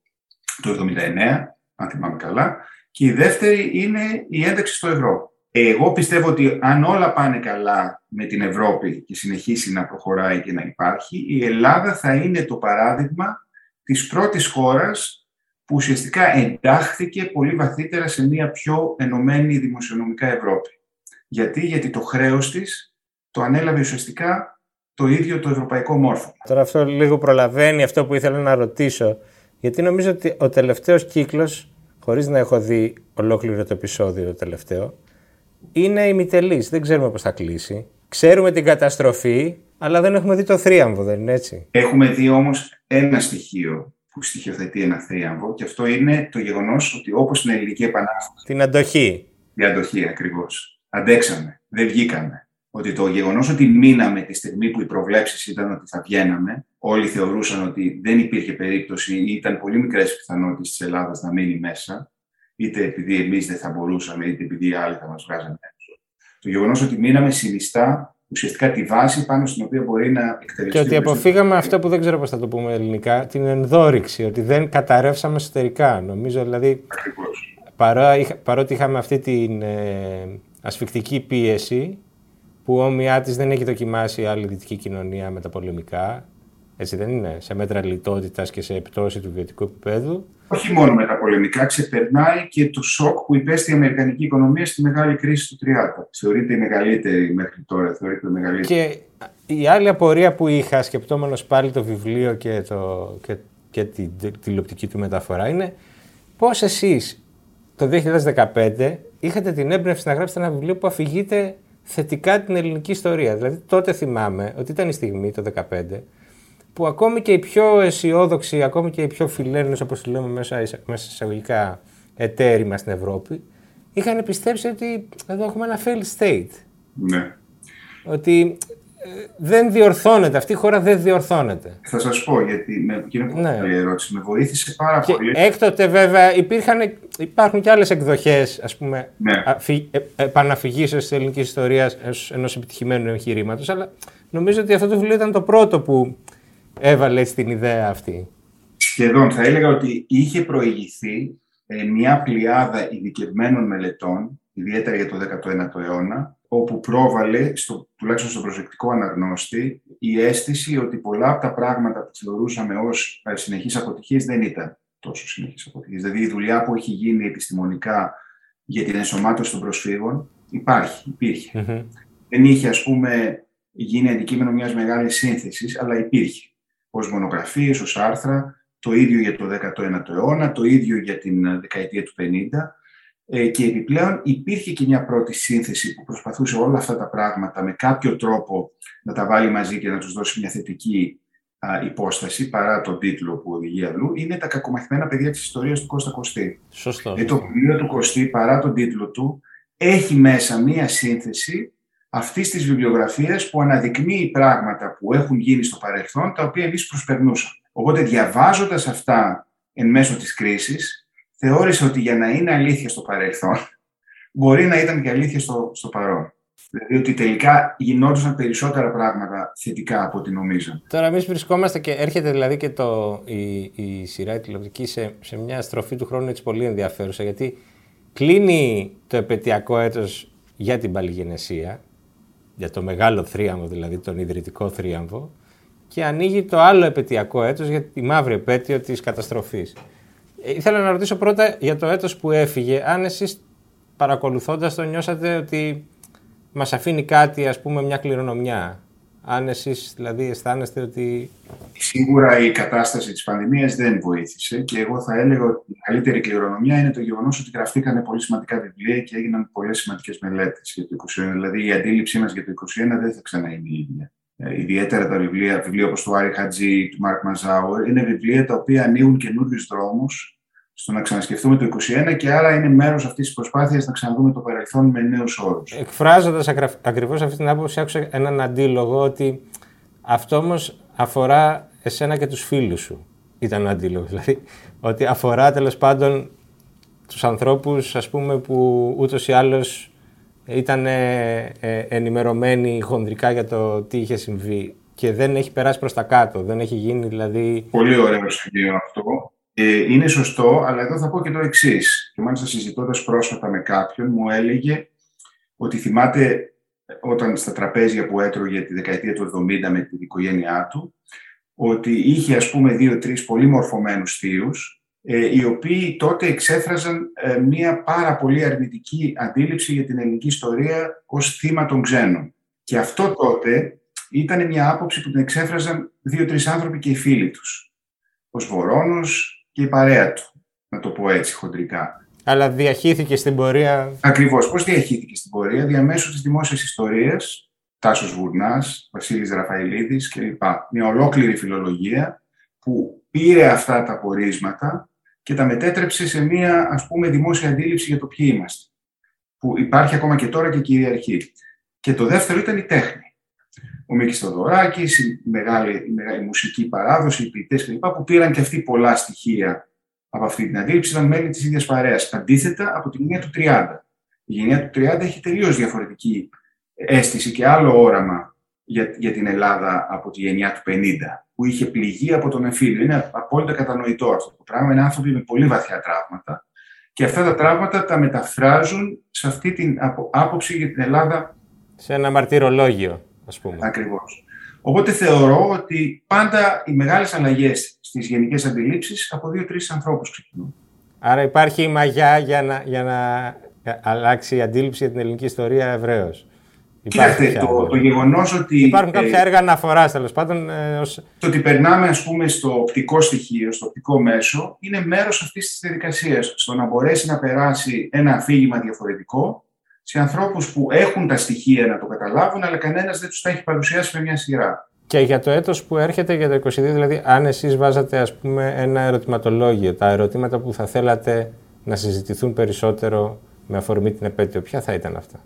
το 1979, αν θυμάμαι καλά. Και η δεύτερη είναι η ένταξη στο ευρώ. Εγώ πιστεύω ότι αν όλα πάνε καλά με την Ευρώπη και συνεχίσει να προχωράει και να υπάρχει, η Ελλάδα θα είναι το παράδειγμα της πρώτης χώρας που ουσιαστικά εντάχθηκε πολύ βαθύτερα σε μια πιο ενωμένη δημοσιονομικά Ευρώπη. Γιατί, γιατί το χρέος της το ανέλαβε ουσιαστικά το ίδιο το ευρωπαϊκό μόρφωμα. Τώρα αυτό λίγο προλαβαίνει αυτό που ήθελα να ρωτήσω, γιατί νομίζω ότι ο τελευταίος κύκλος, χωρίς να έχω δει ολόκληρο το επεισόδιο το τελευταίο, είναι ημιτελής. Δεν ξέρουμε πώς θα κλείσει. Ξέρουμε την καταστροφή, αλλά δεν έχουμε δει το θρίαμβο, δεν είναι έτσι; Έχουμε δει όμως ένα στοιχείο που στοιχειοθετεί ένα θρίαμβο και αυτό είναι το γεγονός ότι όπως στην Ελληνική Επανάσταση... Την αντοχή. Η αντοχή ακριβώς. Αντέξαμε, δεν βγήκαμε. Ότι το γεγονός ότι μείναμε τη στιγμή που οι προβλέψεις ήταν ότι θα βγαίναμε, όλοι θεωρούσαν ότι δεν υπήρχε περίπτωση ή ήταν πολύ μικρές πιθανότητες της Ελλάδας να μείνει μέσα, είτε επειδή εμείς δεν θα μπορούσαμε, είτε επειδή οι άλλοι θα μας βγάζανε έξω. Το γεγονός ότι μείναμε συνιστά ουσιαστικά τη βάση πάνω στην οποία μπορεί να εκτελεστεί. Και ότι αποφύγαμε αυτό που δεν ξέρω πώς θα το πούμε ελληνικά, την ενδόρυξη, ότι δεν καταρρεύσαμε εσωτερικά. Νομίζω δηλαδή. παρότι είχαμε αυτή την ε, ασφικτική πίεση, που όμοιά της δεν έχει δοκιμάσει άλλη δυτική κοινωνία με τα πολεμικά, έτσι δεν είναι, σε μέτρα λιτότητας και σε πτώση του βιωτικού επίπεδου. Όχι μόνο με τα πολεμικά, ξεπερνάει και το σοκ που υπέστη η Αμερικανική οικονομία στη μεγάλη κρίση του 30. Θεωρείται η μεγαλύτερη μέχρι τώρα. Θεωρείται η μεγαλύτερη. Και η άλλη απορία που είχα, σκεπτόμενος πάλι το βιβλίο και, το, και, και τη τηλεοπτική του μεταφορά, είναι πώς εσείς το 2015 είχατε την έμπνευση να γράψετε ένα βιβλίο που αφηγείται θετικά την ελληνική ιστορία. Δηλαδή τότε θυμάμαι ότι ήταν η στιγμή το 2015 που ακόμη και οι πιο αισιόδοξοι, ακόμη και οι πιο φιλέλληνες, όπως το λέμε μέσα, μέσα εισαγωγικά, εταίροι μας στην Ευρώπη, είχαν πιστέψει ότι εδώ έχουμε ένα failed state. Ναι. Ότι ε, δεν διορθώνεται, αυτή η χώρα δεν διορθώνεται. Θα σας πω, γιατί με, είναι πολύ ναι. καλή ερώτηση, με βοήθησε πάρα και πολύ. Έκτοτε βέβαια υπήρχαν, υπάρχουν και άλλες εκδοχές, ας πούμε, ναι. αφι, ε, επαναφυγήσεως της ελληνικής ιστορίας ενός επιτυχημένου εγχειρήματος, αλλά νομίζω ότι αυτό το βιβλίο ήταν το πρώτο που έβαλε την ιδέα αυτή. Σχεδόν θα έλεγα ότι είχε προηγηθεί ε, μια πλειάδα ειδικευμένων μελετών, ιδιαίτερα για το 19ο αιώνα, όπου πρόβαλε, στο, τουλάχιστον στον προσεκτικό αναγνώστη, η αίσθηση ότι πολλά από τα πράγματα που θεωρούσαμε ως ε, συνεχείς αποτυχίες δεν ήταν τόσο συνεχείς αποτυχίες. Δηλαδή η δουλειά που έχει γίνει επιστημονικά για την ενσωμάτωση των προσφύγων υπάρχει, υπήρχε. Δεν είχε, ας πούμε, γίνει αντικείμενο μιας μεγάλης σύνθεσης, αλλά υπήρχε ως μονογραφίες, ως άρθρα, το ίδιο για το 19ο αιώνα, το ίδιο για την ε, δεκαετία του 50 ε, και επιπλέον υπήρχε και μια πρώτη σύνθεση που προσπαθούσε όλα αυτά τα πράγματα με κάποιο τρόπο να τα βάλει μαζί και να τους δώσει μια θετική υπόσταση παρά τον τίτλο που οδηγεί αλλού, είναι τα κακομαθημένα παιδιά της ιστορίας του Κώστα Κωστή. Σωστό. Ε, το βιβλίο του Κωστή, παρά τον τίτλο του, έχει μέσα μία σύνθεση αυτής της βιβλιογραφίας που αναδεικνύει πράγματα που έχουν γίνει στο παρελθόν, τα οποία εμείς προσπερνούσαμε. Οπότε, διαβάζοντας αυτά εν μέσω της κρίσης, θεώρησα ότι για να είναι αλήθεια στο παρελθόν, μπορεί να ήταν και αλήθεια στο, στο παρόν. Δηλαδή ότι τελικά γινόντουσαν περισσότερα πράγματα θετικά από ό,τι νομίζαμε. Τώρα εμείς βρισκόμαστε και έρχεται δηλαδή και το, η, η σειρά τηλεοπτική σε, σε μια στροφή του χρόνου έτσι πολύ ενδιαφέρουσα γιατί κλείνει το επαιτειακό έτος για την παλιγενεσία για το μεγάλο θρίαμβο, δηλαδή τον ιδρυτικό θρίαμβο, και ανοίγει το άλλο επαιτειακό έτος για τη μαύρη επέτειο της καταστροφής. Ε, ήθελα να ρωτήσω πρώτα για το έτος που έφυγε, αν εσείς παρακολουθώντας το νιώσατε ότι μας αφήνει κάτι, ας πούμε, μια κληρονομιά; Αν εσείς δηλαδή αισθάνεστε ότι... Σίγουρα η κατάσταση της πανδημίας δεν βοήθησε και εγώ θα έλεγα ότι η καλύτερη κληρονομιά είναι το γεγονός ότι γραφτήκαν πολύ σημαντικά βιβλία και έγιναν πολλές σημαντικές μελέτες για το 2021. Δηλαδή η αντίληψή μας για το 2021 δεν θα ξανά είναι η ίδια. Ε, ιδιαίτερα τα βιβλία, βιβλία όπως το Άρη Χατζή, του Μάρκ Μαζάουερ, είναι βιβλία τα οποία ανοίγουν καινούριους δρόμους στο να ξανασκεφτούμε το 2021 και άρα είναι μέρος αυτής της προσπάθειας να ξαναδούμε το παρελθόν με νέους όρους. Εκφράζοντας ακριβώς αυτή την άποψη, άκουσα έναν αντίλογο ότι Αυτό όμως αφορά εσένα και τους φίλους σου, ήταν ο αντίλογος. Δηλαδή, ότι αφορά τέλος πάντων τους ανθρώπους, ας πούμε, που ούτως ή άλλως ήταν ε, ε, ενημερωμένοι χονδρικά για το τι είχε συμβεί και δεν έχει περάσει προς τα κάτω, δεν έχει γίνει δηλαδή... Πολύ ωραίο σημείο αυτό. Ε, είναι σωστό, αλλά εδώ θα πω και το εξής. Και μάλιστα συζητώντας πρόσφατα με κάποιον, μου έλεγε ότι θυμάται όταν στα τραπέζια που έτρωγε τη δεκαετία του 70 με την οικογένειά του, ότι είχε ας πούμε δύο-τρεις πολύ μορφωμένους θείους, ε, οι οποίοι τότε εξέφραζαν ε, μία πάρα πολύ αρνητική αντίληψη για την ελληνική ιστορία ως θύμα των ξένων. Και αυτό τότε ήταν μια άποψη που την εξέφραζαν δύο-τρεις άνθρωποι και οι φίλοι τους. Ο Σβορώνος και η παρέα του, να το πω έτσι χοντρικά. Αλλά διαχύθηκε στην πορεία. Ακριβώς. Πώς διαχύθηκε στην πορεία, διαμέσου της δημόσιας ιστορίας, Τάσος Βουρνά, Βασίλης Ραφαηλίδης κλπ. Μια ολόκληρη φιλολογία που πήρε αυτά τα πορίσματα και τα μετέτρεψε σε μια ας πούμε δημόσια αντίληψη για το ποιοι είμαστε. Που υπάρχει ακόμα και τώρα και κυριαρχεί. Και το δεύτερο ήταν η τέχνη. Ο Μίκης Θοδωράκης, η μεγάλη, η μεγάλη μουσική παράδοση, οι ποιητές κλπ. που πήραν και αυτοί πολλά στοιχεία από αυτή την αντίληψη, ήταν μέλη της ίδιας παρέας. Αντίθετα, από τη γενιά του 30. Η γενιά του 30 έχει τελείως διαφορετική αίσθηση και άλλο όραμα για, για την Ελλάδα από τη γενιά του 50, που είχε πληγεί από τον εμφύλιο. Είναι απόλυτα κατανοητό αυτό το πράγμα. Είναι άνθρωποι με πολύ βαθιά τραύματα. Και αυτά τα τραύματα τα μεταφράζουν σε αυτή την άποψη για την Ελλάδα. Σε ένα μαρτυρολόγιο, ας πούμε. Ακριβώς. Οπότε θεωρώ ότι πάντα οι μεγάλες αλλαγές στις γενικές αντιλήψεις από δύο-τρεις ανθρώπους ξεκινούν. Άρα υπάρχει η μαγιά για να, για να αλλάξει η αντίληψη για την ελληνική ιστορία ευρέως. Κοιτάξτε, το, το γεγονός ότι. Υπάρχουν κάποια ε, έργα αναφοράς τέλος πάντων. Ε, ως... Το ότι περνάμε, ας πούμε, στο οπτικό στοιχείο, στο οπτικό μέσο, είναι μέρος αυτής της διαδικασίας. Στο να μπορέσει να περάσει ένα αφήγημα διαφορετικό σε ανθρώπους που έχουν τα στοιχεία να το καταλάβουν, αλλά κανένας δεν τους τα έχει παρουσιάσει με μια σειρά. Και για το έτος που έρχεται για το 22, δηλαδή αν εσείς βάζατε ας πούμε ένα ερωτηματολόγιο, τα ερωτήματα που θα θέλατε να συζητηθούν περισσότερο με αφορμή την επέτειο, ποια θα ήταν αυτά;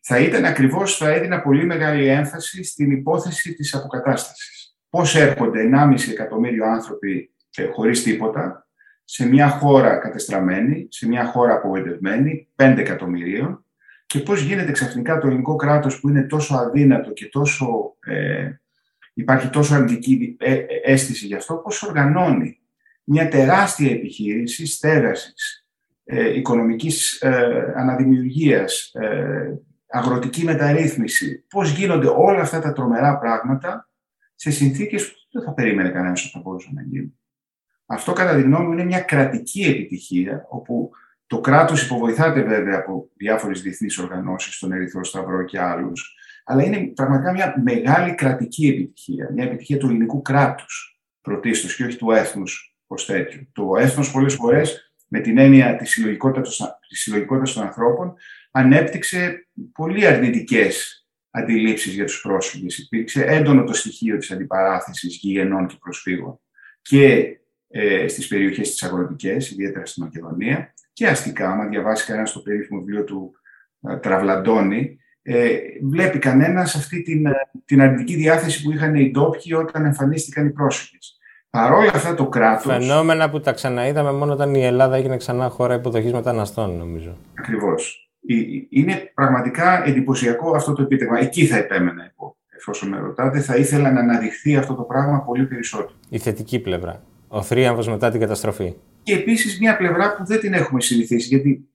Θα ήταν ακριβώς, θα έδινα πολύ μεγάλη έμφαση στην υπόθεση της αποκατάστασης. Πώς έρχονται 1,5 εκατομμύριο άνθρωποι ε, χωρίς τίποτα, σε μια χώρα κατεστραμμένη, σε μια χώρα απογοητευμένη, 5 εκατομμυρίων, και πώς γίνεται ξαφνικά το ελληνικό κράτος που είναι τόσο αδύνατο και τόσο, ε, υπάρχει τόσο αρνητική ε, αίσθηση γι' αυτό, πώς οργανώνει μια τεράστια επιχείρηση στέγασης, ε, οικονομικής ε, αναδημιουργίας, ε, αγροτική μεταρρύθμιση, πώς γίνονται όλα αυτά τα τρομερά πράγματα σε συνθήκες που δεν θα περίμενε κανένας ότι θα μπορούσαν να γίνουν. Αυτό κατά τη γνώμη μου είναι μια κρατική επιτυχία, όπου το κράτος υποβοηθάται βέβαια από διάφορες διεθνείς οργανώσεις, τον Ερυθρό Σταυρό και άλλους, αλλά είναι πραγματικά μια μεγάλη κρατική επιτυχία, μια επιτυχία του ελληνικού κράτους πρωτίστως και όχι του έθνους ως τέτοιο. Το έθνος πολλές φορές με την έννοια της συλλογικότητας, της συλλογικότητας των ανθρώπων ανέπτυξε πολύ αρνητικές αντιλήψεις για τους πρόσφυγες. Υπήρξε έντονο το στοιχείο της αντιπαράθεσης γηγενών και προσφύγων και ε, στις περιοχές της αγροτικές, ιδιαίτερα στη Μακεδονία, και αστικά. Άμα διαβάσει κανένας το περίφημο βιβλίο του ε, Τραβλαντώνη, ε, βλέπει κανένας αυτή την, ε, την αρνητική διάθεση που είχαν οι ντόπιοι όταν εμφανίστηκαν οι πρόσφυγες. Παρόλα αυτά το κράτο. Φαινόμενα που τα ξαναείδαμε μόνο όταν η Ελλάδα έγινε ξανά χώρα υποδοχής μεταναστών, νομίζω. Ακριβώς. Είναι πραγματικά εντυπωσιακό αυτό το επίτευγμα. Εκεί θα επέμενα εγώ, εφόσον με ρωτάτε. Θα ήθελα να αναδειχθεί αυτό το πράγμα πολύ περισσότερο. Η θετική πλευρά. Ο θρίαμβος μετά την καταστροφή. Και επίσης μια πλευρά που δεν την έχουμε συνηθίσει, γιατί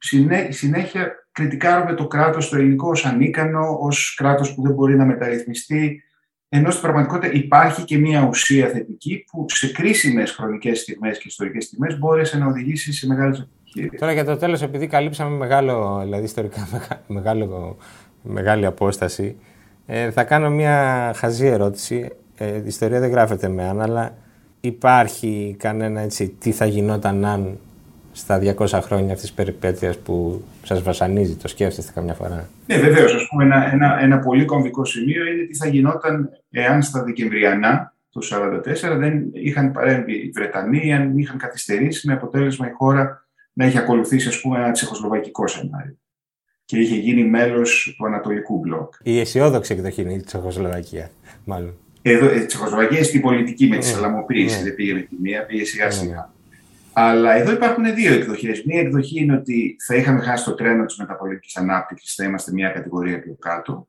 συνέχεια κριτικάρουμε το κράτος το ελληνικό ως ανίκανο, ως κράτος που δεν μπορεί να μεταρρυθμιστεί. Ενώ στην πραγματικότητα υπάρχει και μια ουσία θετική που σε κρίσιμες χρονικές στιγμές και ιστορικές στιγμές μπόρεσε να οδηγήσει σε μεγάλες επιτυχίες. Τώρα για το τέλος, επειδή καλύψαμε μεγάλο, δηλαδή ιστορικά μεγάλο, μεγάλη απόσταση, ε, θα κάνω μια χαζή ερώτηση. Ε, η ιστορία δεν γράφεται με αν, αλλά υπάρχει κανένα έτσι τι θα γινόταν αν στα 200 χρόνια αυτής της περιπέτειας που σας βασανίζει, το σκέφτεστε καμιά φορά; Ναι, βεβαίως. Ας πούμε, ένα, ένα, ένα πολύ κομβικό σημείο είναι τι θα γινόταν εάν στα Δεκεμβριανά του 1944 δεν είχαν παρέμβει οι Βρετανοί, αν είχαν καθυστερήσει με αποτέλεσμα η χώρα να έχει ακολουθήσει ας πούμε, ένα τσεχοσλοβακικό σενάριο. και είχε γίνει μέλος του Ανατολικού Μπλοκ. Η αισιόδοξη εκδοχή είναι η Τσεχοσλοβακία, μάλλον. Εδώ, η Τσεχοσλοβακία στην πολιτική με τη σαλαμοποίηση, ναι. δεν πήγε με τη μία, πήγε σιγά ναι, σιγά. Ναι. Αλλά εδώ υπάρχουν δύο εκδοχές. Μία εκδοχή είναι ότι θα είχαμε χάσει το τρένο της μεταπολιτικής ανάπτυξης, θα είμαστε μια κατηγορία πιο κάτω.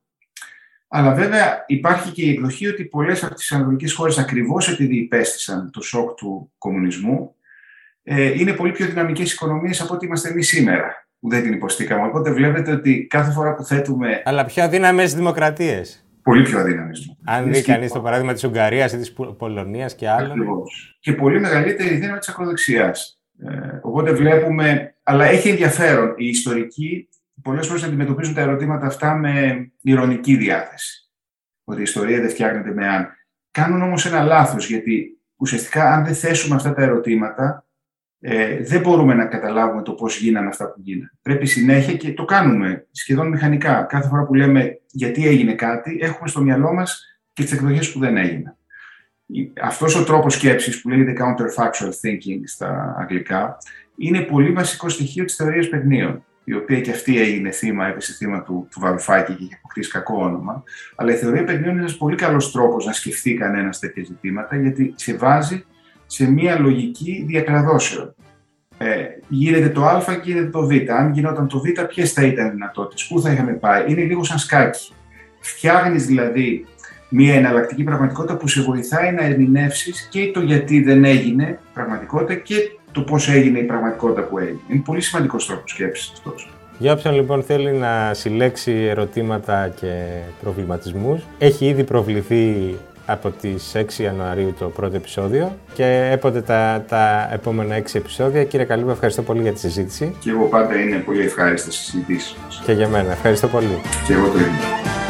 Αλλά βέβαια υπάρχει και η εκδοχή ότι πολλές από τις ανατολικές χώρες, ακριβώς επειδή υπέστησαν το σοκ του κομμουνισμού, ε, είναι πολύ πιο δυναμικές οικονομίες από ό,τι είμαστε εμείς σήμερα, που δεν την υποστήκαμε. Οπότε βλέπετε ότι κάθε φορά που θέτουμε. Αλλά πιο αδύναμε δημοκρατίες. Πολύ πιο αδύναμε. Αν δει κανείς το παράδειγμα της Ουγγαρίας ή της Πολωνίας και άλλων. Ακριβώς. Και πολύ μεγαλύτερη δύναμη της ακροδεξιάς. Ε, οπότε βλέπουμε. Αλλά έχει ενδιαφέρον. Οι ιστορικοί πολλές φορές αντιμετωπίζουν τα ερωτήματα αυτά με ηρωνική διάθεση. Ότι η ιστορία δεν φτιάχνεται με αν. Κάνουν όμως ένα λάθος, γιατί ουσιαστικά αν δεν θέσουμε αυτά τα ερωτήματα, ε, δεν μπορούμε να καταλάβουμε το πώς γίνανε αυτά που γίνανε. Πρέπει συνέχεια και το κάνουμε σχεδόν μηχανικά. Κάθε φορά που λέμε γιατί έγινε κάτι, έχουμε στο μυαλό μας και τις εκδοχές που δεν έγιναν. Αυτός ο τρόπος σκέψης που λέγεται counterfactual thinking στα αγγλικά είναι πολύ βασικό στοιχείο της θεωρίας παιχνίων η οποία και αυτή έγινε θύμα, έπεσε θύμα του, του Βαρουφάκη και είχε αποκτήσει κακό όνομα. Αλλά η θεωρία παιχνίων είναι ένας πολύ καλός τρόπος να σκεφτεί κανένας τέτοια ζητήματα, γιατί σε βάζει σε μία λογική διακραδώσεων. Ε, γίνεται το Α και γίνεται το Β. Αν γινόταν το Β, ποιες θα ήταν οι δυνατότητες, πού θα είχαμε πάει; Είναι λίγο σαν σκάκι. Φτιάχνεις δηλαδή μια εναλλακτική πραγματικότητα που σε βοηθάει να ερμηνεύσεις και το γιατί δεν έγινε πραγματικότητα και το πώς έγινε η πραγματικότητα που έγινε. Είναι πολύ σημαντικός τρόπος σκέψης αυτός. Για όποιον λοιπόν θέλει να συλλέξει ερωτήματα και προβληματισμούς, έχει ήδη προβληθεί από τις 6 Ιανουαρίου το πρώτο επεισόδιο και έποτε τα, τα επόμενα 6 επεισόδια. Κύριε Καλύπα, ευχαριστώ πολύ για τη συζήτηση. Και εγώ πάντα είναι πολύ ευχάριστη συζήτηση. Και για μένα. Ευχαριστώ πολύ. Και εγώ το ίδιο.